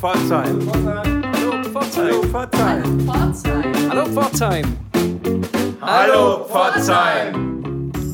Pforzheim. Hallo Pforzheim. Hallo Pforzheim. Hallo Pforzheim.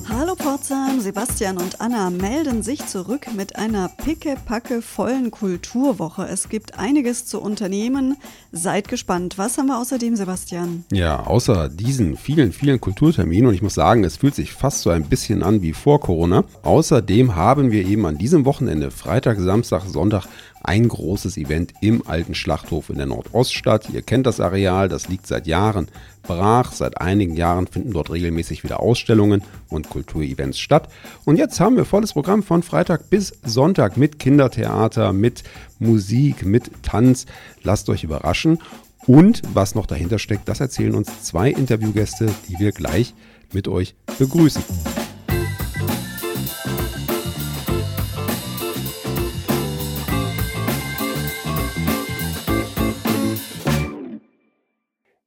Hallo Pforzheim, Sebastian und Anna melden sich zurück mit einer pickepacke vollen Kulturwoche. Es gibt einiges zu unternehmen. Seid gespannt. Was haben wir außerdem, Sebastian? Ja, außer diesen vielen, vielen Kulturterminen und ich muss sagen, es fühlt sich fast so ein bisschen an wie vor Corona. Außerdem haben wir eben an diesem Wochenende, Freitag, Samstag, Sonntag, ein großes Event im alten Schlachthof in der Nordoststadt. Ihr kennt das Areal, das liegt seit Jahren brach. Seit einigen Jahren finden dort regelmäßig wieder Ausstellungen und Kulturevents statt. Und jetzt haben wir volles Programm von Freitag bis Sonntag mit Kindertheater, mit Musik, mit Tanz. Lasst euch überraschen. Und was noch dahinter steckt, das erzählen uns zwei Interviewgäste, die wir gleich mit euch begrüßen.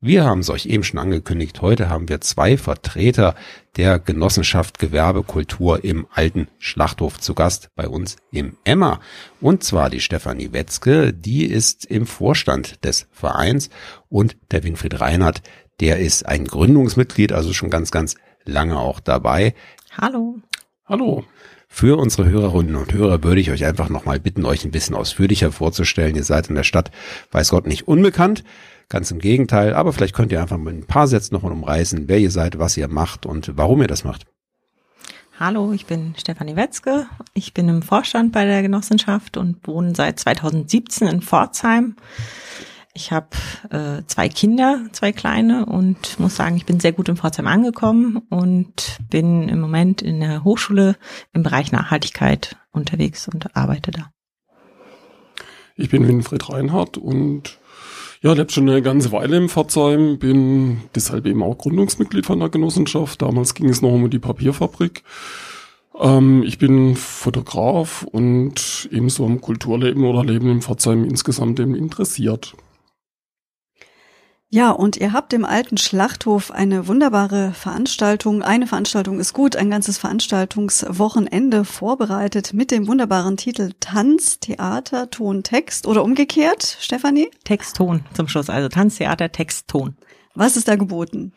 Wir haben es euch eben schon angekündigt. Heute haben wir zwei Vertreter der Genossenschaft Gewerbekultur im alten Schlachthof zu Gast bei uns im Emma. Und zwar die Stefanie Wetzke, die ist im Vorstand des Vereins und der Winfried Reinhardt, der ist ein Gründungsmitglied, also schon ganz, ganz lange auch dabei. Hallo. Hallo. Für unsere Hörerinnen und Hörer würde ich euch einfach nochmal bitten, euch ein bisschen ausführlicher vorzustellen. Ihr seid in der Stadt, weiß Gott, nicht unbekannt. Ganz im Gegenteil, aber vielleicht könnt ihr einfach mit ein paar Sätzen nochmal umreißen, wer ihr seid, was ihr macht und warum ihr das macht. Hallo, ich bin Stefanie Wetzke. Ich bin im Vorstand bei der Genossenschaft und wohne seit 2017 in Pforzheim. Ich habe äh, zwei Kinder, zwei kleine und muss sagen, ich bin sehr gut in Pforzheim angekommen und bin im Moment in der Hochschule im Bereich Nachhaltigkeit unterwegs und arbeite da. Ich bin Winfried Reinhardt und ja, lebe schon eine ganze Weile im Pforzheim, bin deshalb eben auch Gründungsmitglied von der Genossenschaft. Damals ging es noch um die Papierfabrik. Ähm, ich bin Fotograf und ebenso am Kulturleben oder Leben im Pforzheim insgesamt eben interessiert. Ja, und ihr habt im alten Schlachthof eine wunderbare Veranstaltung. Eine Veranstaltung ist gut, ein ganzes Veranstaltungswochenende vorbereitet mit dem wunderbaren Titel Tanz, Theater, Ton, Text oder umgekehrt, Stefanie? Text, Ton zum Schluss, also Tanz, Theater, Text, Ton. Was ist da geboten?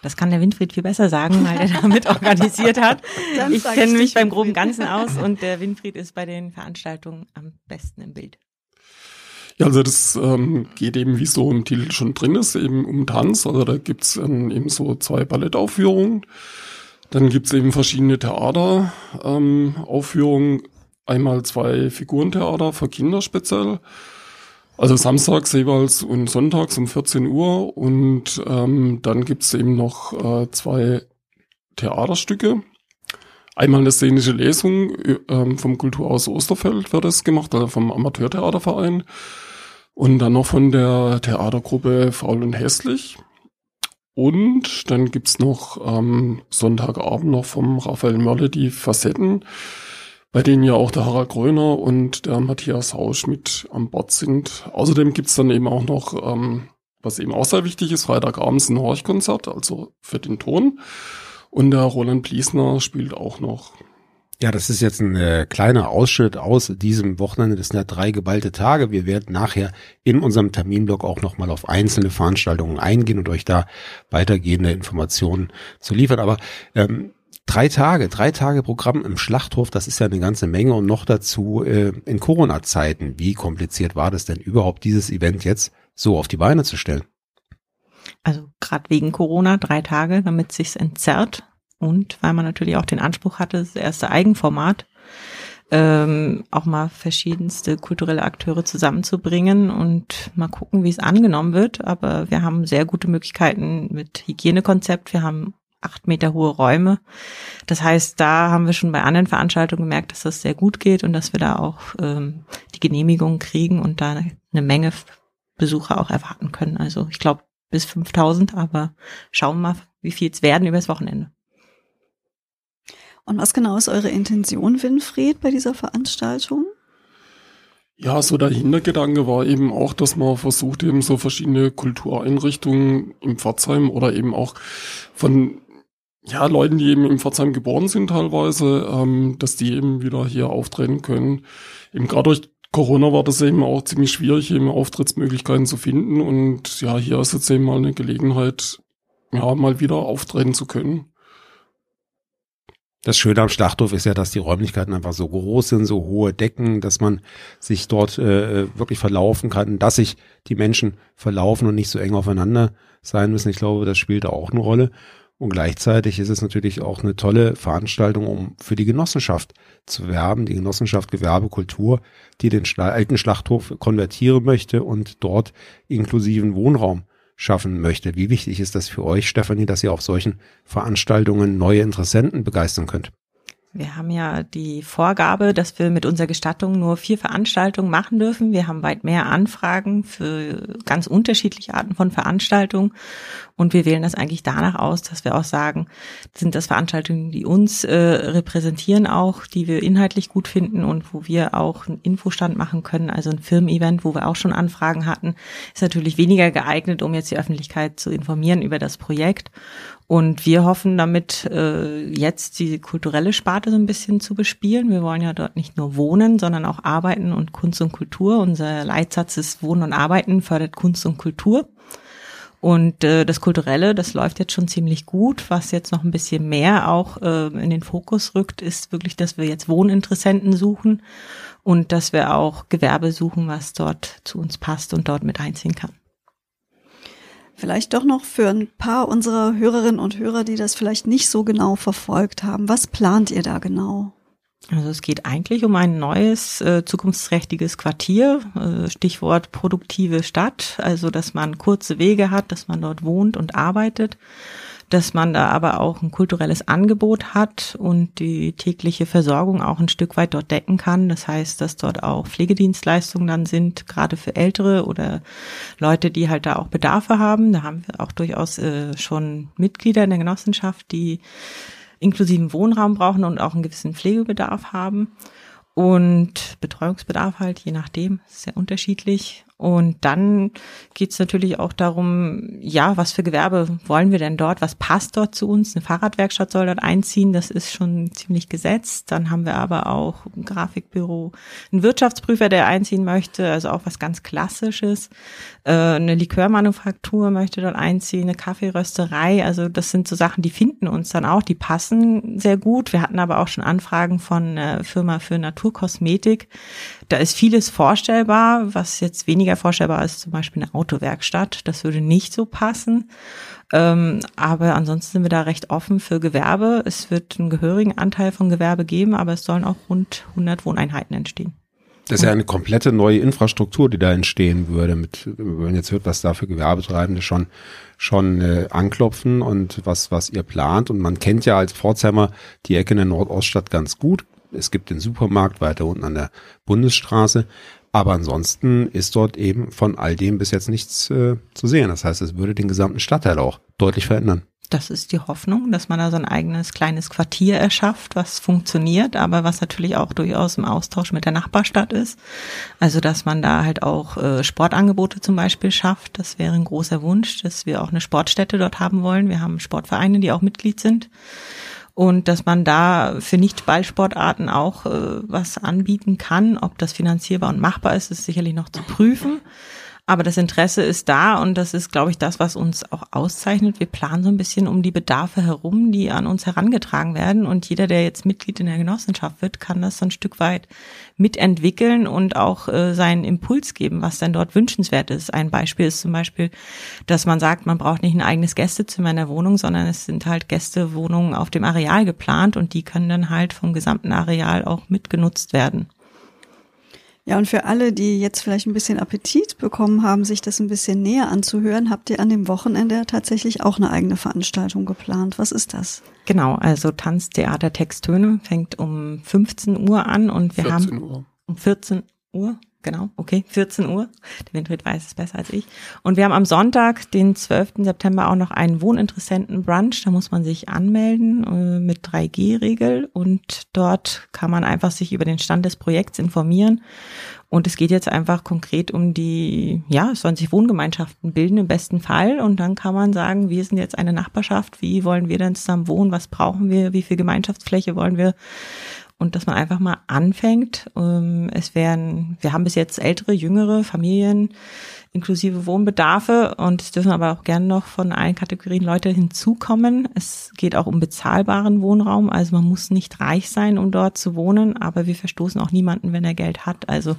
Das kann der Winfried viel besser sagen, weil er damit organisiert hat. Ich kenne mich beim groben Ganzen aus und der Winfried ist bei den Veranstaltungen am besten im Bild. Ja, also das ähm, geht eben, wie so im Titel schon drin ist, eben um Tanz. Also da gibt's ähm, eben so zwei Ballettaufführungen. Dann gibt's eben verschiedene Theateraufführungen. Ähm, Einmal zwei Figurentheater für Kinder speziell. Also samstags jeweils und sonntags um 14 Uhr. Und ähm, dann gibt's eben noch äh, zwei Theaterstücke. Einmal eine szenische Lesung äh, vom Kulturhaus Osterfeld wird das gemacht, also vom Amateurtheaterverein. Und dann noch von der Theatergruppe Faul und Hässlich. Und dann gibt's noch ähm, Sonntagabend noch vom Raphael Mörle die Facetten, bei denen ja auch der Harald Gröner und der Matthias Hausch mit an Bord sind. Außerdem gibt's dann eben auch noch, ähm, was eben auch sehr wichtig ist, Freitagabends ein Horchkonzert, also für den Ton. Und der Roland Bliesner spielt auch noch. Ja, das ist jetzt ein äh, kleiner Ausschnitt aus diesem Wochenende. Das sind ja drei geballte Tage. Wir werden nachher in unserem Terminblock auch nochmal auf einzelne Veranstaltungen eingehen und euch da weitergehende Informationen zu liefern. Aber ähm, drei Tage, drei Tage Programm im Schlachthof, das ist ja eine ganze Menge und noch dazu äh, in Corona-Zeiten. Wie kompliziert war das denn überhaupt, dieses Event jetzt so auf die Beine zu stellen? Also gerade wegen Corona drei Tage, damit sich's entzerrt und weil man natürlich auch den Anspruch hatte, das erste Eigenformat, ähm, auch mal verschiedenste kulturelle Akteure zusammenzubringen und mal gucken, wie es angenommen wird. Aber wir haben sehr gute Möglichkeiten mit Hygienekonzept. Wir haben acht Meter hohe Räume. Das heißt, da haben wir schon bei anderen Veranstaltungen gemerkt, dass das sehr gut geht und dass wir da auch ähm, die Genehmigung kriegen und da eine Menge Besucher auch erwarten können. Also ich glaube bis 5000, aber schauen wir mal, wie viel es werden übers Wochenende. Und was genau ist eure Intention, Winfried, bei dieser Veranstaltung? Ja, so der Hintergedanke war eben auch, dass man versucht, eben so verschiedene Kultureinrichtungen im Pforzheim oder eben auch von ja, Leuten, die eben im Pforzheim geboren sind teilweise, ähm, dass die eben wieder hier auftreten können. Eben gerade durch Corona war das eben auch ziemlich schwierig, eben Auftrittsmöglichkeiten zu finden. Und ja, hier ist jetzt eben mal eine Gelegenheit, ja, mal wieder auftreten zu können. Das Schöne am Schlachthof ist ja, dass die Räumlichkeiten einfach so groß sind, so hohe Decken, dass man sich dort äh, wirklich verlaufen kann, dass sich die Menschen verlaufen und nicht so eng aufeinander sein müssen. Ich glaube, das spielt auch eine Rolle. Und gleichzeitig ist es natürlich auch eine tolle Veranstaltung, um für die Genossenschaft zu werben, die Genossenschaft Gewerbekultur, die den alten Schlachthof konvertieren möchte und dort inklusiven Wohnraum schaffen möchte. Wie wichtig ist das für euch, Stefanie, dass ihr auf solchen Veranstaltungen neue Interessenten begeistern könnt? Wir haben ja die Vorgabe, dass wir mit unserer Gestattung nur vier Veranstaltungen machen dürfen. Wir haben weit mehr Anfragen für ganz unterschiedliche Arten von Veranstaltungen. Und wir wählen das eigentlich danach aus, dass wir auch sagen, sind das Veranstaltungen, die uns äh, repräsentieren auch, die wir inhaltlich gut finden und wo wir auch einen Infostand machen können. Also ein Firmen-Event, wo wir auch schon Anfragen hatten, ist natürlich weniger geeignet, um jetzt die Öffentlichkeit zu informieren über das Projekt. Und wir hoffen damit äh, jetzt die kulturelle Sparte so ein bisschen zu bespielen. Wir wollen ja dort nicht nur wohnen, sondern auch arbeiten und Kunst und Kultur. Unser Leitsatz ist Wohnen und Arbeiten fördert Kunst und Kultur. Und äh, das Kulturelle, das läuft jetzt schon ziemlich gut. Was jetzt noch ein bisschen mehr auch äh, in den Fokus rückt, ist wirklich, dass wir jetzt Wohninteressenten suchen und dass wir auch Gewerbe suchen, was dort zu uns passt und dort mit einziehen kann. Vielleicht doch noch für ein paar unserer Hörerinnen und Hörer, die das vielleicht nicht so genau verfolgt haben. Was plant ihr da genau? Also es geht eigentlich um ein neues, äh, zukunftsträchtiges Quartier, äh, Stichwort produktive Stadt, also dass man kurze Wege hat, dass man dort wohnt und arbeitet dass man da aber auch ein kulturelles Angebot hat und die tägliche Versorgung auch ein Stück weit dort decken kann. Das heißt, dass dort auch Pflegedienstleistungen dann sind, gerade für Ältere oder Leute, die halt da auch Bedarfe haben. Da haben wir auch durchaus äh, schon Mitglieder in der Genossenschaft, die inklusiven Wohnraum brauchen und auch einen gewissen Pflegebedarf haben und Betreuungsbedarf halt, je nachdem, sehr unterschiedlich. Und dann geht's natürlich auch darum, ja, was für Gewerbe wollen wir denn dort? Was passt dort zu uns? Eine Fahrradwerkstatt soll dort einziehen, das ist schon ziemlich gesetzt. Dann haben wir aber auch ein Grafikbüro, einen Wirtschaftsprüfer, der einziehen möchte, also auch was ganz Klassisches. Äh, eine Likörmanufaktur möchte dort einziehen, eine Kaffeerösterei. Also das sind so Sachen, die finden uns dann auch, die passen sehr gut. Wir hatten aber auch schon Anfragen von einer Firma für Naturkosmetik. Da ist vieles vorstellbar, was jetzt weniger weniger vorstellbar ist zum Beispiel eine Autowerkstatt. Das würde nicht so passen. Ähm, aber ansonsten sind wir da recht offen für Gewerbe. Es wird einen gehörigen Anteil von Gewerbe geben, aber es sollen auch rund 100 Wohneinheiten entstehen. Das ist ja eine komplette neue Infrastruktur, die da entstehen würde. Mit, wenn jetzt hört, was da für Gewerbetreibende schon schon äh, anklopfen und was was ihr plant. Und man kennt ja als Pforzheimer die Ecke in der Nordoststadt ganz gut. Es gibt den Supermarkt weiter unten an der Bundesstraße. Aber ansonsten ist dort eben von all dem bis jetzt nichts äh, zu sehen. Das heißt, es würde den gesamten Stadtteil auch deutlich verändern. Das ist die Hoffnung, dass man da so ein eigenes kleines Quartier erschafft, was funktioniert, aber was natürlich auch durchaus im Austausch mit der Nachbarstadt ist. Also dass man da halt auch äh, Sportangebote zum Beispiel schafft. Das wäre ein großer Wunsch, dass wir auch eine Sportstätte dort haben wollen. Wir haben Sportvereine, die auch Mitglied sind und dass man da für Nicht-Ballsportarten auch äh, was anbieten kann. Ob das finanzierbar und machbar ist, ist sicherlich noch zu prüfen. Aber das Interesse ist da und das ist, glaube ich, das, was uns auch auszeichnet. Wir planen so ein bisschen um die Bedarfe herum, die an uns herangetragen werden. Und jeder, der jetzt Mitglied in der Genossenschaft wird, kann das so ein Stück weit mitentwickeln und auch äh, seinen Impuls geben, was denn dort wünschenswert ist. Ein Beispiel ist zum Beispiel, dass man sagt, man braucht nicht ein eigenes Gästezimmer in der Wohnung, sondern es sind halt Gästewohnungen auf dem Areal geplant und die können dann halt vom gesamten Areal auch mitgenutzt werden. Ja, und für alle, die jetzt vielleicht ein bisschen Appetit bekommen haben, sich das ein bisschen näher anzuhören, habt ihr an dem Wochenende tatsächlich auch eine eigene Veranstaltung geplant. Was ist das? Genau, also Tanz, Theater, Texttöne fängt um 15 Uhr an und wir 14 haben Uhr. um 14 Uhr genau, okay, 14 Uhr. Der Winfried weiß es besser als ich. Und wir haben am Sonntag, den 12. September, auch noch einen Wohninteressenten-Brunch. Da muss man sich anmelden äh, mit 3G-Regel und dort kann man einfach sich über den Stand des Projekts informieren. Und es geht jetzt einfach konkret um die, ja, es sollen sich Wohngemeinschaften bilden im besten Fall. Und dann kann man sagen, wir sind jetzt eine Nachbarschaft. Wie wollen wir denn zusammen wohnen? Was brauchen wir? Wie viel Gemeinschaftsfläche wollen wir? Und dass man einfach mal anfängt. Ähm, es werden, wir haben bis jetzt ältere, jüngere Familien, inklusive Wohnbedarfe und es dürfen aber auch gerne noch von allen Kategorien Leute hinzukommen. Es geht auch um bezahlbaren Wohnraum, also man muss nicht reich sein, um dort zu wohnen, aber wir verstoßen auch niemanden, wenn er Geld hat. Also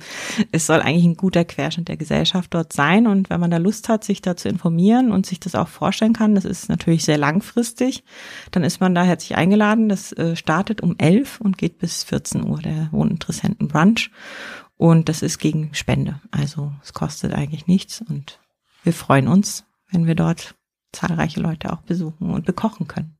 es soll eigentlich ein guter Querschnitt der Gesellschaft dort sein und wenn man da Lust hat, sich da zu informieren und sich das auch vorstellen kann, das ist natürlich sehr langfristig, dann ist man da herzlich eingeladen. Das äh, startet um elf und geht bis 14 Uhr, der Wohninteressenten Brunch. Und das ist gegen Spende. Also es kostet eigentlich nichts und wir freuen uns, wenn wir dort zahlreiche Leute auch besuchen und bekochen können.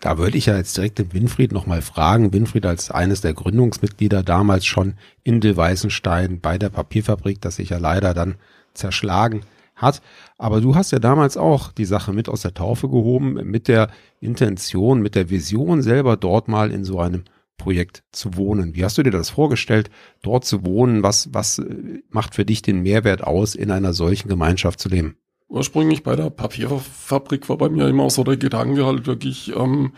Da würde ich ja jetzt direkt den Winfried nochmal fragen. Winfried als eines der Gründungsmitglieder damals schon in Weißenstein bei der Papierfabrik, das sich ja leider dann zerschlagen hat. Aber du hast ja damals auch die Sache mit aus der Taufe gehoben, mit der Intention, mit der Vision selber dort mal in so einem Projekt zu wohnen. Wie hast du dir das vorgestellt, dort zu wohnen? Was, was äh, macht für dich den Mehrwert aus, in einer solchen Gemeinschaft zu leben? Ursprünglich bei der Papierfabrik war bei mir immer so der Gedanke halt wirklich ähm,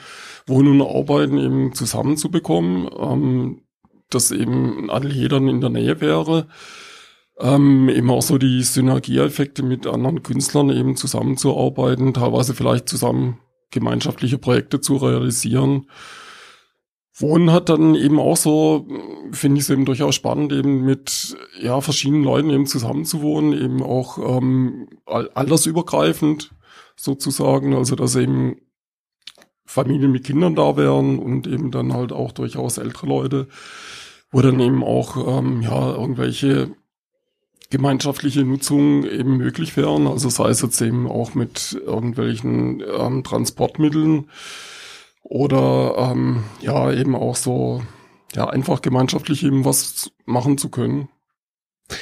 Wohnen und Arbeiten eben zusammenzubekommen, ähm, dass eben ein Atelier dann in der Nähe wäre, ähm, eben auch so die Synergieeffekte mit anderen Künstlern eben zusammenzuarbeiten, teilweise vielleicht zusammen gemeinschaftliche Projekte zu realisieren. Wohnen hat dann eben auch so, finde ich es eben durchaus spannend, eben mit ja verschiedenen Leuten eben zusammenzuwohnen, eben auch ähm, altersübergreifend sozusagen, also dass eben Familien mit Kindern da wären und eben dann halt auch durchaus ältere Leute, wo dann eben auch ähm, ja irgendwelche gemeinschaftliche Nutzung eben möglich wären, also sei es jetzt eben auch mit irgendwelchen ähm, Transportmitteln oder ähm, ja, eben auch so, ja, einfach gemeinschaftlich eben was machen zu können.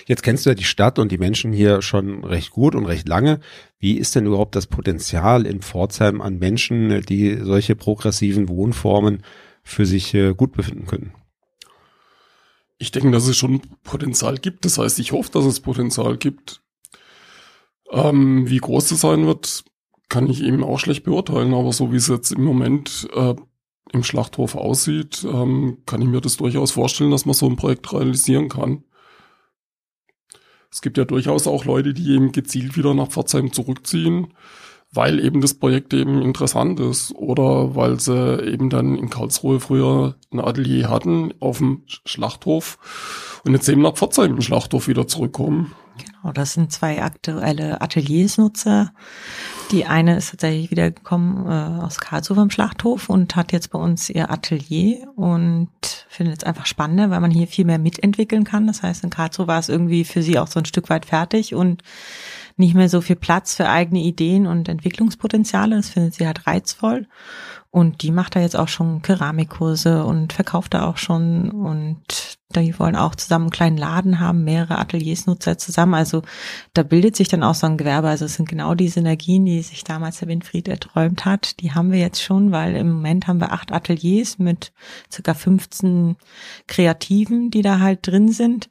Jetzt kennst du ja die Stadt und die Menschen hier schon recht gut und recht lange. Wie ist denn überhaupt das Potenzial in Pforzheim an Menschen, die solche progressiven Wohnformen für sich äh, gut befinden können? Ich denke, dass es schon Potenzial gibt. Das heißt, ich hoffe, dass es Potenzial gibt. Ähm, wie groß es sein wird, kann ich eben auch schlecht beurteilen, aber so wie es jetzt im Moment äh, im Schlachthof aussieht, ähm, kann ich mir das durchaus vorstellen, dass man so ein Projekt realisieren kann. Es gibt ja durchaus auch Leute, die eben gezielt wieder nach Pforzheim zurückziehen, weil eben das Projekt eben interessant ist oder weil sie eben dann in Karlsruhe früher ein Atelier hatten auf dem Schlachthof und jetzt eben nach Pforzheim im Schlachthof wieder zurückkommen. Genau, das sind zwei aktuelle Ateliersnutzer. Die eine ist tatsächlich wieder gekommen äh, aus Karlsruhe vom Schlachthof und hat jetzt bei uns ihr Atelier und findet es einfach spannender, weil man hier viel mehr mitentwickeln kann. Das heißt, in Karlsruhe war es irgendwie für sie auch so ein Stück weit fertig und nicht mehr so viel Platz für eigene Ideen und Entwicklungspotenziale. Das findet sie halt reizvoll. Und die macht da jetzt auch schon Keramikkurse und verkauft da auch schon. Und die wollen auch zusammen einen kleinen Laden haben, mehrere Ateliersnutzer zusammen. Also da bildet sich dann auch so ein Gewerbe. Also es sind genau die Synergien, die sich damals der Winfried erträumt hat. Die haben wir jetzt schon, weil im Moment haben wir acht Ateliers mit circa 15 Kreativen, die da halt drin sind.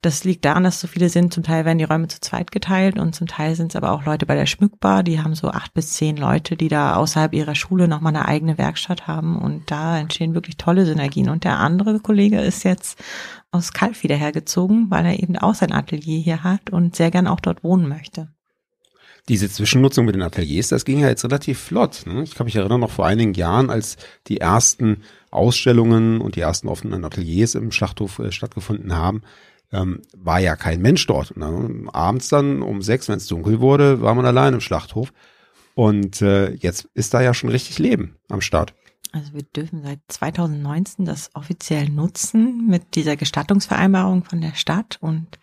Das liegt daran, dass so viele sind. Zum Teil werden die Räume zu zweit geteilt und zum Teil sind es aber auch Leute bei der Schmückbar. Die haben so acht bis zehn Leute, die da außerhalb ihrer Schule nochmal eine eigene Werkstatt haben und da entstehen wirklich tolle Synergien. Und der andere Kollege ist jetzt aus Kalf wieder hergezogen, weil er eben auch sein Atelier hier hat und sehr gern auch dort wohnen möchte. Diese Zwischennutzung mit den Ateliers, das ging ja jetzt relativ flott. Ne? Ich kann mich erinnern, noch vor einigen Jahren, als die ersten Ausstellungen und die ersten offenen Ateliers im Schlachthof äh, stattgefunden haben, ähm, war ja kein Mensch dort. Ne? Abends dann um sechs, wenn es dunkel wurde, war man allein im Schlachthof. Und äh, jetzt ist da ja schon richtig Leben am Start. Also wir dürfen seit 2019 das offiziell nutzen mit dieser Gestattungsvereinbarung von der Stadt und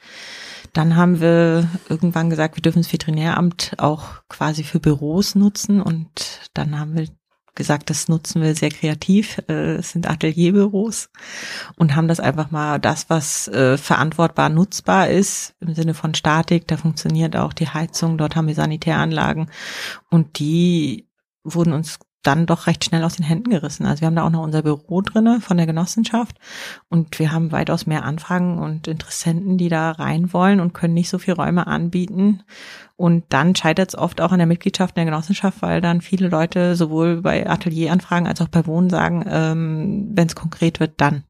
dann haben wir irgendwann gesagt, wir dürfen das Veterinäramt auch quasi für Büros nutzen und dann haben wir gesagt, das nutzen wir sehr kreativ. Äh, es sind Atelierbüros und haben das einfach mal das, was äh, verantwortbar nutzbar ist im Sinne von Statik. Da funktioniert auch die Heizung. Dort haben wir Sanitäranlagen und die wurden uns dann doch recht schnell aus den Händen gerissen. Also wir haben da auch noch unser Büro drinne von der Genossenschaft und wir haben weitaus mehr Anfragen und Interessenten, die da rein wollen und können nicht so viel Räume anbieten. Und dann scheitert es oft auch an der Mitgliedschaft in der Genossenschaft, weil dann viele Leute sowohl bei Atelieranfragen als auch bei Wohnen sagen, ähm, wenn es konkret wird, dann.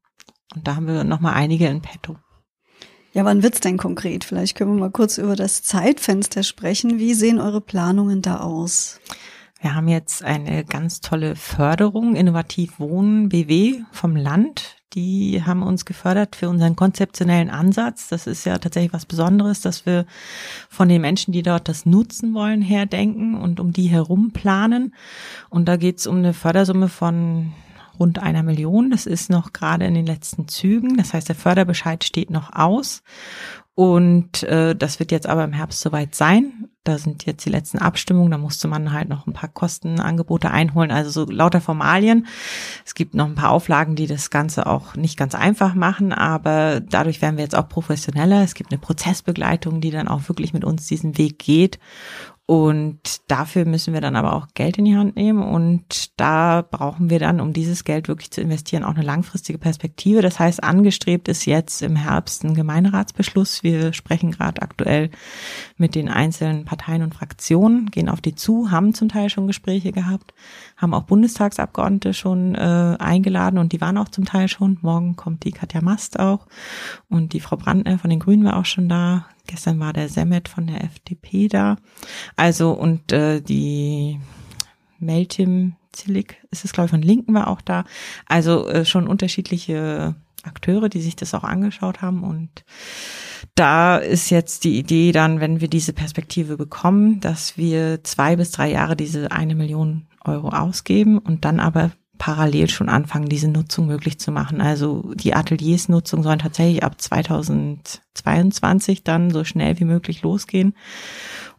Und da haben wir nochmal einige in petto. Ja, wann wird's denn konkret? Vielleicht können wir mal kurz über das Zeitfenster sprechen. Wie sehen eure Planungen da aus? Wir haben jetzt eine ganz tolle Förderung, Innovativ Wohnen BW vom Land. Die haben uns gefördert für unseren konzeptionellen Ansatz. Das ist ja tatsächlich was Besonderes, dass wir von den Menschen, die dort das nutzen wollen, herdenken und um die herum planen. Und da geht's um eine Fördersumme von rund einer Million. Das ist noch gerade in den letzten Zügen. Das heißt, der Förderbescheid steht noch aus. Und äh, das wird jetzt aber im Herbst soweit sein. Da sind jetzt die letzten Abstimmungen. Da musste man halt noch ein paar Kostenangebote einholen. Also so lauter Formalien. Es gibt noch ein paar Auflagen, die das Ganze auch nicht ganz einfach machen. Aber dadurch werden wir jetzt auch professioneller. Es gibt eine Prozessbegleitung, die dann auch wirklich mit uns diesen Weg geht. Und dafür müssen wir dann aber auch Geld in die Hand nehmen. Und da brauchen wir dann, um dieses Geld wirklich zu investieren, auch eine langfristige Perspektive. Das heißt, angestrebt ist jetzt im Herbst ein Gemeinderatsbeschluss. Wir sprechen gerade aktuell mit den einzelnen Parteien und Fraktionen, gehen auf die zu, haben zum Teil schon Gespräche gehabt, haben auch Bundestagsabgeordnete schon äh, eingeladen und die waren auch zum Teil schon. Morgen kommt die Katja Mast auch und die Frau Brandner von den Grünen war auch schon da. Gestern war der Semmet von der FDP da. Also und äh, die Meltim Zillig ist es, glaube ich, von Linken war auch da. Also äh, schon unterschiedliche Akteure, die sich das auch angeschaut haben. Und da ist jetzt die Idee dann, wenn wir diese Perspektive bekommen, dass wir zwei bis drei Jahre diese eine Million Euro ausgeben und dann aber parallel schon anfangen, diese Nutzung möglich zu machen. Also die Ateliersnutzung sollen tatsächlich ab 2022 dann so schnell wie möglich losgehen.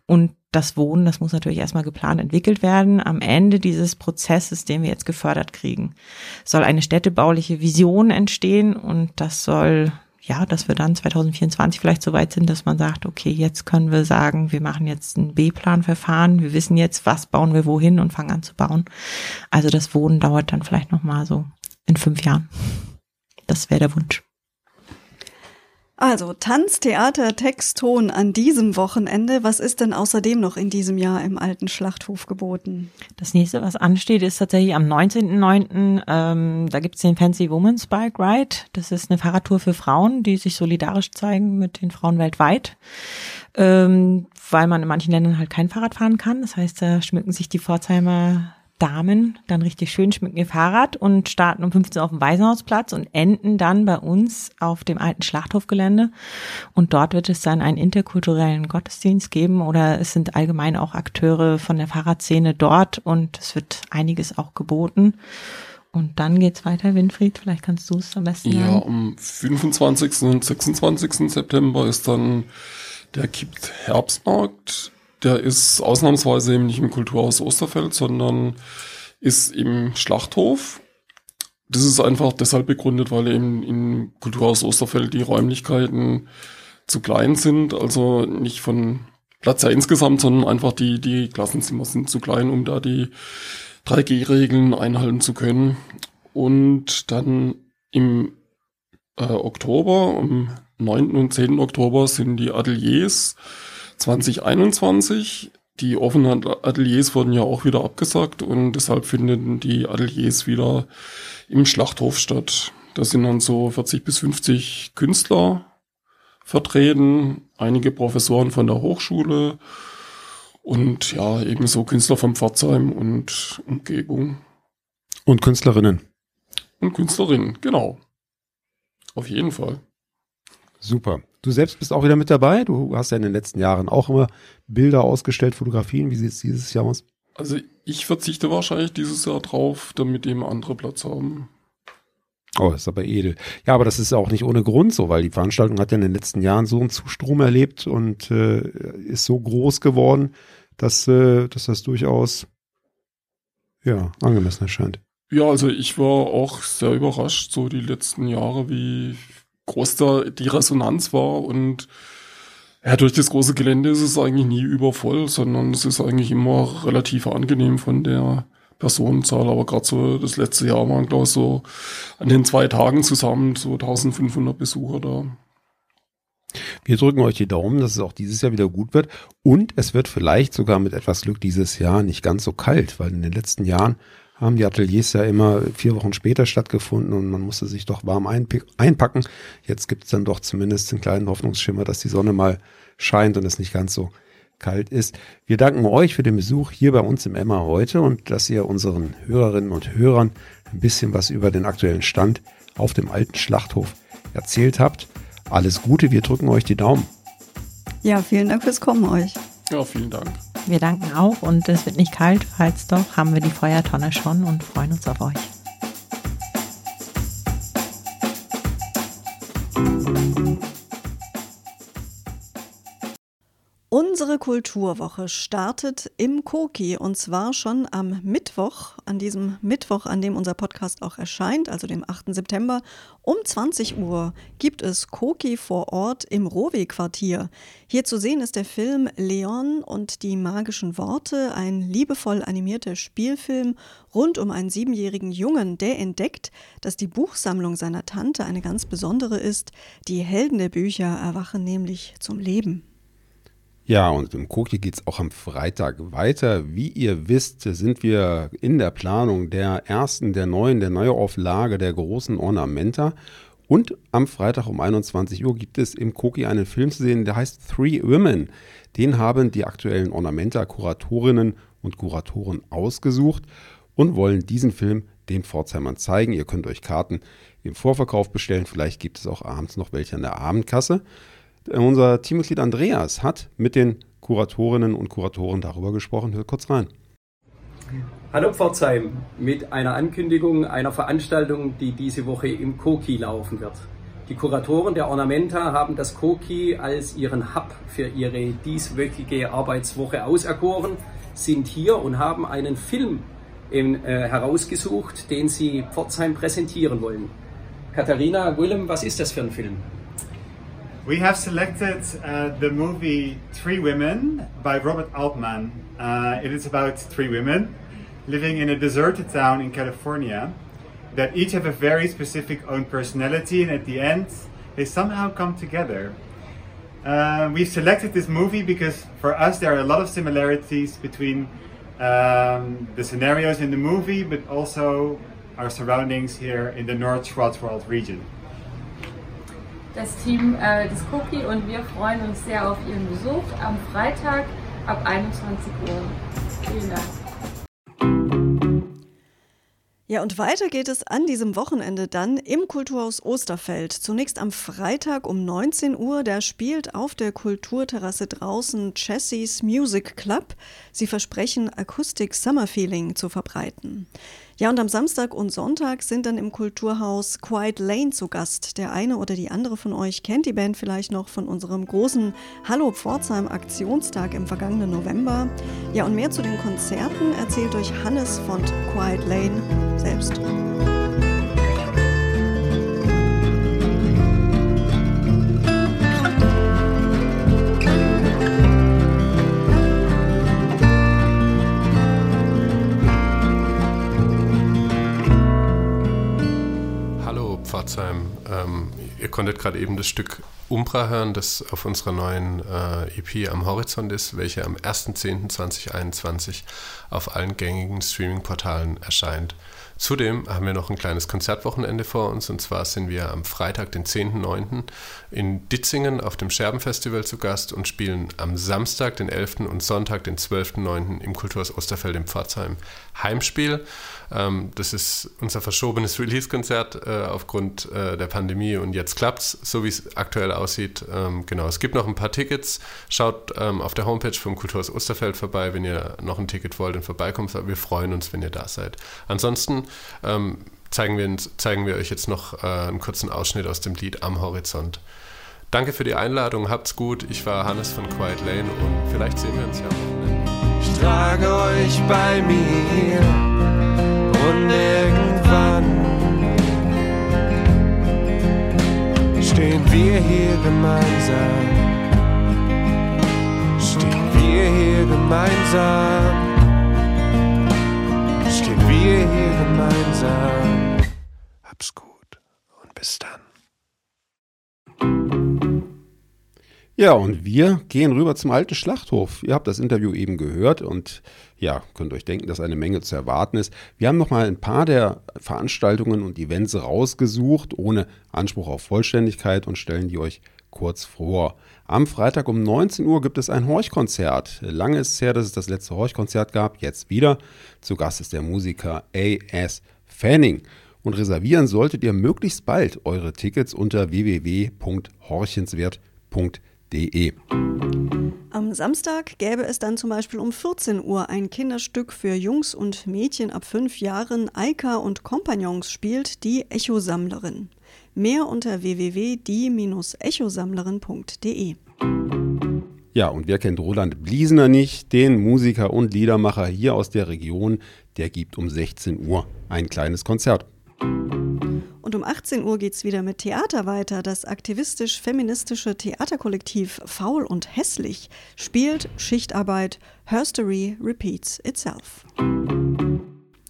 Und das Wohnen, das muss natürlich erstmal geplant entwickelt werden. Am Ende dieses Prozesses, den wir jetzt gefördert kriegen, soll eine städtebauliche Vision entstehen und das soll ja, dass wir dann 2024 vielleicht so weit sind, dass man sagt, okay, jetzt können wir sagen, wir machen jetzt ein B-Plan-Verfahren, wir wissen jetzt, was bauen wir wohin und fangen an zu bauen. Also das Wohnen dauert dann vielleicht noch mal so in fünf Jahren. Das wäre der Wunsch. Also Tanz, Theater, Text, Ton an diesem Wochenende. Was ist denn außerdem noch in diesem Jahr im alten Schlachthof geboten? Das nächste, was ansteht, ist tatsächlich am 19.09. Ähm, da gibt's den Fancy Women's Bike Ride. Das ist eine Fahrradtour für Frauen, die sich solidarisch zeigen mit den Frauen weltweit. Ähm, weil man in manchen Ländern halt kein Fahrrad fahren kann. Das heißt, da schmücken sich die Pforzheimer Damen dann richtig schön schmücken ihr Fahrrad und starten um 15 Uhr auf dem Waisenhausplatz und enden dann bei uns auf dem alten Schlachthofgelände. Und dort wird es dann einen interkulturellen Gottesdienst geben oder es sind allgemein auch Akteure von der Fahrradszene dort und es wird einiges auch geboten. Und dann geht's weiter, Winfried. Vielleicht kannst du es am besten Ja, sagen. am 25. und 26. September ist dann der Kippt Herbstmarkt der ist ausnahmsweise eben nicht im Kulturhaus Osterfeld, sondern ist im Schlachthof. Das ist einfach deshalb begründet, weil eben im Kulturhaus Osterfeld die Räumlichkeiten zu klein sind, also nicht von Platz ja insgesamt, sondern einfach die, die Klassenzimmer sind zu klein, um da die 3G-Regeln einhalten zu können. Und dann im äh, Oktober, am 9. und 10. Oktober sind die Ateliers 2021. Die offenen Ateliers wurden ja auch wieder abgesagt und deshalb finden die Ateliers wieder im Schlachthof statt. Da sind dann so 40 bis 50 Künstler vertreten, einige Professoren von der Hochschule und ja, ebenso Künstler vom Pforzheim und Umgebung. Und Künstlerinnen. Und Künstlerinnen, genau. Auf jeden Fall. Super. Du selbst bist auch wieder mit dabei. Du hast ja in den letzten Jahren auch immer Bilder ausgestellt, Fotografien. Wie sieht es dieses Jahr aus? Also ich verzichte wahrscheinlich dieses Jahr drauf, damit eben andere Platz haben. Oh, ist aber edel. Ja, aber das ist auch nicht ohne Grund so, weil die Veranstaltung hat ja in den letzten Jahren so einen Zustrom erlebt und äh, ist so groß geworden, dass, äh, dass das durchaus ja, angemessen erscheint. Ja, also ich war auch sehr überrascht, so die letzten Jahre, wie groß da die Resonanz war und ja, durch das große Gelände ist es eigentlich nie übervoll, sondern es ist eigentlich immer relativ angenehm von der Personenzahl. Aber gerade so das letzte Jahr waren, glaube ich, so an den zwei Tagen zusammen so 1500 Besucher da. Wir drücken euch die Daumen, dass es auch dieses Jahr wieder gut wird. Und es wird vielleicht sogar mit etwas Glück dieses Jahr nicht ganz so kalt, weil in den letzten Jahren haben die Ateliers ja immer vier Wochen später stattgefunden und man musste sich doch warm einpacken. Jetzt gibt es dann doch zumindest einen kleinen Hoffnungsschimmer, dass die Sonne mal scheint und es nicht ganz so kalt ist. Wir danken euch für den Besuch hier bei uns im Emma heute und dass ihr unseren Hörerinnen und Hörern ein bisschen was über den aktuellen Stand auf dem alten Schlachthof erzählt habt. Alles Gute, wir drücken euch die Daumen. Ja, vielen Dank fürs Kommen euch. Ja, vielen Dank. Wir danken auch und es wird nicht kalt, falls doch, haben wir die Feuertonne schon und freuen uns auf euch. Unsere Kulturwoche startet im Koki und zwar schon am Mittwoch, an diesem Mittwoch, an dem unser Podcast auch erscheint, also dem 8. September. Um 20 Uhr gibt es Koki vor Ort im Rowe-Quartier. Hier zu sehen ist der Film Leon und die magischen Worte, ein liebevoll animierter Spielfilm rund um einen siebenjährigen Jungen, der entdeckt, dass die Buchsammlung seiner Tante eine ganz besondere ist. Die Helden der Bücher erwachen nämlich zum Leben. Ja, und im Koki geht es auch am Freitag weiter. Wie ihr wisst, sind wir in der Planung der ersten, der neuen, der Neuauflage der großen Ornamenta. Und am Freitag um 21 Uhr gibt es im Koki einen Film zu sehen, der heißt Three Women. Den haben die aktuellen Ornamenta-Kuratorinnen und Kuratoren ausgesucht und wollen diesen Film den Pforzheimern zeigen. Ihr könnt euch Karten im Vorverkauf bestellen. Vielleicht gibt es auch abends noch welche an der Abendkasse. Unser Teammitglied Andreas hat mit den Kuratorinnen und Kuratoren darüber gesprochen. Hört kurz rein. Hallo Pforzheim mit einer Ankündigung einer Veranstaltung, die diese Woche im Koki laufen wird. Die Kuratoren der Ornamenta haben das Koki als ihren Hub für ihre dieswöchige Arbeitswoche auserkoren, sind hier und haben einen Film in, äh, herausgesucht, den sie Pforzheim präsentieren wollen. Katharina, Willem, was ist das für ein Film? We have selected uh, the movie Three Women by Robert Altman. Uh, it is about three women living in a deserted town in California that each have a very specific own personality, and at the end, they somehow come together. Uh, we've selected this movie because for us there are a lot of similarities between um, the scenarios in the movie, but also our surroundings here in the North Schwarzwald region. Das Team äh, des Cookie und wir freuen uns sehr auf Ihren Besuch am Freitag ab 21 Uhr. Vielen Dank. Ja, und weiter geht es an diesem Wochenende dann im Kulturhaus Osterfeld. Zunächst am Freitag um 19 Uhr, da spielt auf der Kulturterrasse draußen Chessie's Music Club. Sie versprechen Acoustic Summer Feeling zu verbreiten. Ja, und am Samstag und Sonntag sind dann im Kulturhaus Quiet Lane zu Gast. Der eine oder die andere von euch kennt die Band vielleicht noch von unserem großen Hallo Pforzheim Aktionstag im vergangenen November. Ja, und mehr zu den Konzerten erzählt euch Hannes von Quiet Lane selbst. Pforzheim. Ähm, ihr konntet gerade eben das Stück Umbra hören, das auf unserer neuen äh, EP am Horizont ist, welche am 1.10.2021 auf allen gängigen Streaming-Portalen erscheint. Zudem haben wir noch ein kleines Konzertwochenende vor uns und zwar sind wir am Freitag, den 10.09. in Ditzingen auf dem Scherbenfestival zu Gast und spielen am Samstag, den 11. und Sonntag, den 12.09. im Kulturhaus Osterfeld in Pforzheim Heimspiel. Ähm, das ist unser verschobenes Release-Konzert äh, aufgrund äh, der Pandemie und jetzt klappt's, so wie es aktuell aussieht. Ähm, genau, es gibt noch ein paar Tickets. Schaut ähm, auf der Homepage vom Kulturhaus Osterfeld vorbei, wenn ihr noch ein Ticket wollt und vorbeikommt. Wir freuen uns, wenn ihr da seid. Ansonsten ähm, zeigen, wir, zeigen wir euch jetzt noch äh, einen kurzen Ausschnitt aus dem Lied Am Horizont. Danke für die Einladung, habt's gut. Ich war Hannes von Quiet Lane und vielleicht sehen wir uns ja am Ich trage euch bei mir und irgendwann stehen wir hier gemeinsam. Stehen wir hier gemeinsam gemeinsam. Hab's gut und bis dann. Ja, und wir gehen rüber zum alten Schlachthof. Ihr habt das Interview eben gehört und ja, könnt euch denken, dass eine Menge zu erwarten ist. Wir haben noch mal ein paar der Veranstaltungen und Events rausgesucht, ohne Anspruch auf Vollständigkeit und stellen die euch kurz vor. Am Freitag um 19 Uhr gibt es ein Horchkonzert. Lange ist es her, dass es das letzte Horchkonzert gab, jetzt wieder. Zu Gast ist der Musiker A.S. Fanning. Und reservieren solltet ihr möglichst bald eure Tickets unter www.horchenswert.de. Am Samstag gäbe es dann zum Beispiel um 14 Uhr ein Kinderstück für Jungs und Mädchen ab fünf Jahren. Eika und Kompagnons spielt die Echosammlerin. Mehr unter www.die-echosammlerin.de. Ja, und wer kennt Roland Bliesener nicht, den Musiker und Liedermacher hier aus der Region, der gibt um 16 Uhr ein kleines Konzert. Und um 18 Uhr geht es wieder mit Theater weiter. Das aktivistisch-feministische Theaterkollektiv Faul und Hässlich spielt Schichtarbeit Herstory Repeats Itself.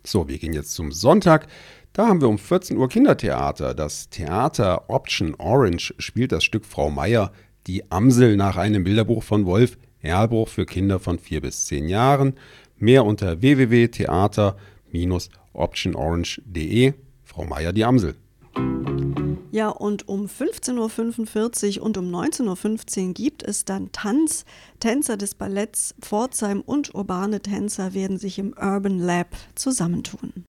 So, wir gehen jetzt zum Sonntag. Da haben wir um 14 Uhr Kindertheater. Das Theater Option Orange spielt das Stück Frau Meier, die Amsel nach einem Bilderbuch von Wolf Erlbruch für Kinder von 4 bis 10 Jahren. Mehr unter www.theater-optionorange.de Frau Meier die Amsel. Ja, und um 15.45 Uhr und um 19.15 Uhr gibt es dann Tanz. Tänzer des Balletts Pforzheim und urbane Tänzer werden sich im Urban Lab zusammentun.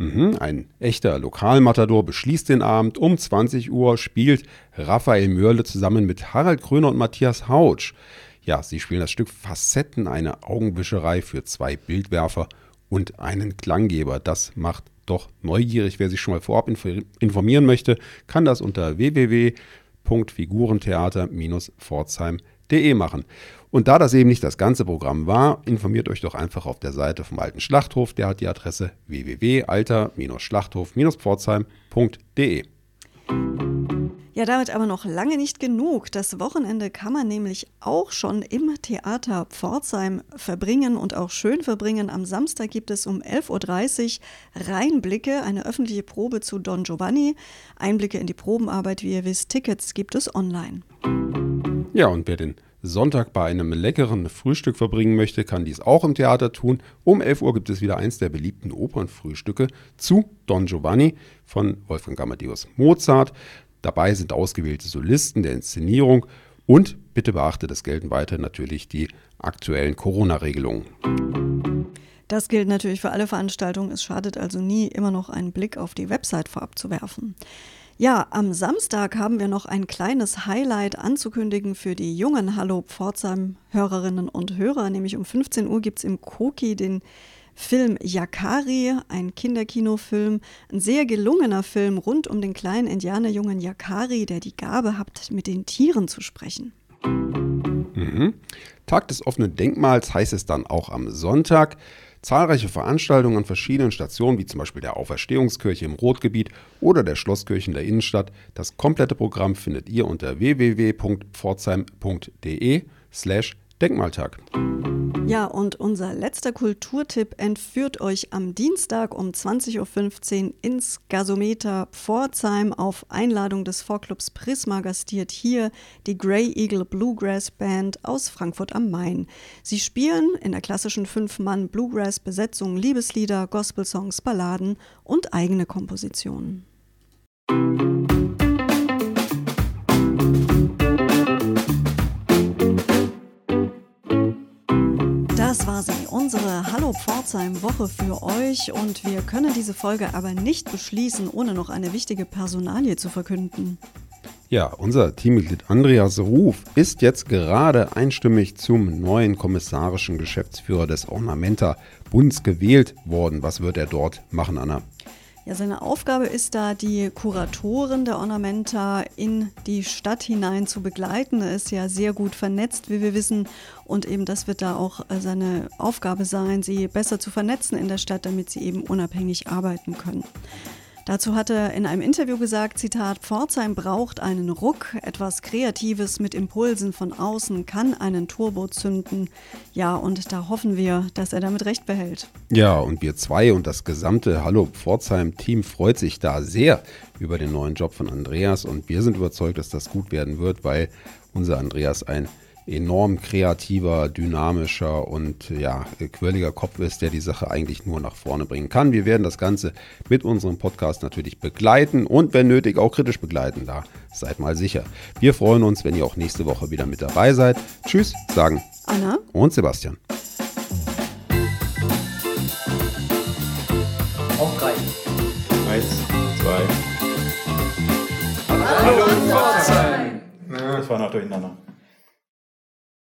Mhm, ein echter Lokalmatador beschließt den Abend. Um 20 Uhr spielt Raphael Mörle zusammen mit Harald Kröner und Matthias Hautsch. Ja, sie spielen das Stück Facetten, eine Augenwischerei für zwei Bildwerfer und einen Klanggeber. Das macht doch neugierig. Wer sich schon mal vorab informieren möchte, kann das unter www.figurentheater-pforzheim.de machen. Und da das eben nicht das ganze Programm war, informiert euch doch einfach auf der Seite vom Alten Schlachthof. Der hat die Adresse www.alter-schlachthof-pforzheim.de. Ja, damit aber noch lange nicht genug. Das Wochenende kann man nämlich auch schon im Theater Pforzheim verbringen und auch schön verbringen. Am Samstag gibt es um 11.30 Uhr Reinblicke, eine öffentliche Probe zu Don Giovanni. Einblicke in die Probenarbeit, wie ihr wisst, Tickets gibt es online. Ja, und wer den Sonntag bei einem leckeren Frühstück verbringen möchte, kann dies auch im Theater tun. Um 11 Uhr gibt es wieder eins der beliebten Opernfrühstücke zu Don Giovanni von Wolfgang Amadeus Mozart. Dabei sind ausgewählte Solisten der Inszenierung und bitte beachte, das gelten weiter natürlich die aktuellen Corona-Regelungen. Das gilt natürlich für alle Veranstaltungen. Es schadet also nie, immer noch einen Blick auf die Website vorab zu werfen. Ja, am Samstag haben wir noch ein kleines Highlight anzukündigen für die jungen Hallo Pforzheim-Hörerinnen und Hörer. Nämlich um 15 Uhr gibt es im Koki den Film Yakari, ein Kinderkinofilm, ein sehr gelungener Film rund um den kleinen Indianerjungen Yakari, der die Gabe hat, mit den Tieren zu sprechen. Mhm. Tag des offenen Denkmals heißt es dann auch am Sonntag. Zahlreiche Veranstaltungen an verschiedenen Stationen, wie zum Beispiel der Auferstehungskirche im Rotgebiet oder der Schlosskirche in der Innenstadt. Das komplette Programm findet ihr unter www.pforzheim.de slash Denkmaltag. Ja, und unser letzter Kulturtipp entführt euch am Dienstag um 20.15 Uhr ins Gasometer Pforzheim. Auf Einladung des Vorclubs Prisma gastiert hier die Grey Eagle Bluegrass Band aus Frankfurt am Main. Sie spielen in der klassischen Fünf-Mann-Bluegrass-Besetzung Liebeslieder, Gospelsongs, Balladen und eigene Kompositionen. Das war sie, unsere Hallo Pforzheim Woche für euch und wir können diese Folge aber nicht beschließen, ohne noch eine wichtige Personalie zu verkünden. Ja, unser Teammitglied Andreas Ruf ist jetzt gerade einstimmig zum neuen kommissarischen Geschäftsführer des Ornamenta Bunds gewählt worden. Was wird er dort machen, Anna? Ja, seine Aufgabe ist da, die Kuratoren der Ornamenta in die Stadt hinein zu begleiten. Er ist ja sehr gut vernetzt, wie wir wissen. Und eben das wird da auch äh, seine Aufgabe sein, sie besser zu vernetzen in der Stadt, damit sie eben unabhängig arbeiten können. Dazu hat er in einem Interview gesagt, Zitat, Pforzheim braucht einen Ruck, etwas Kreatives mit Impulsen von außen kann einen Turbo zünden. Ja, und da hoffen wir, dass er damit recht behält. Ja, und wir zwei und das gesamte Hallo Pforzheim-Team freut sich da sehr über den neuen Job von Andreas und wir sind überzeugt, dass das gut werden wird, weil unser Andreas ein enorm kreativer, dynamischer und ja, quirliger Kopf ist, der die Sache eigentlich nur nach vorne bringen kann. Wir werden das Ganze mit unserem Podcast natürlich begleiten und wenn nötig auch kritisch begleiten. Da seid mal sicher. Wir freuen uns, wenn ihr auch nächste Woche wieder mit dabei seid. Tschüss, sagen Anna und Sebastian. Auf drei. Eins, zwei. Hallo Pforzheim! Das war noch durcheinander.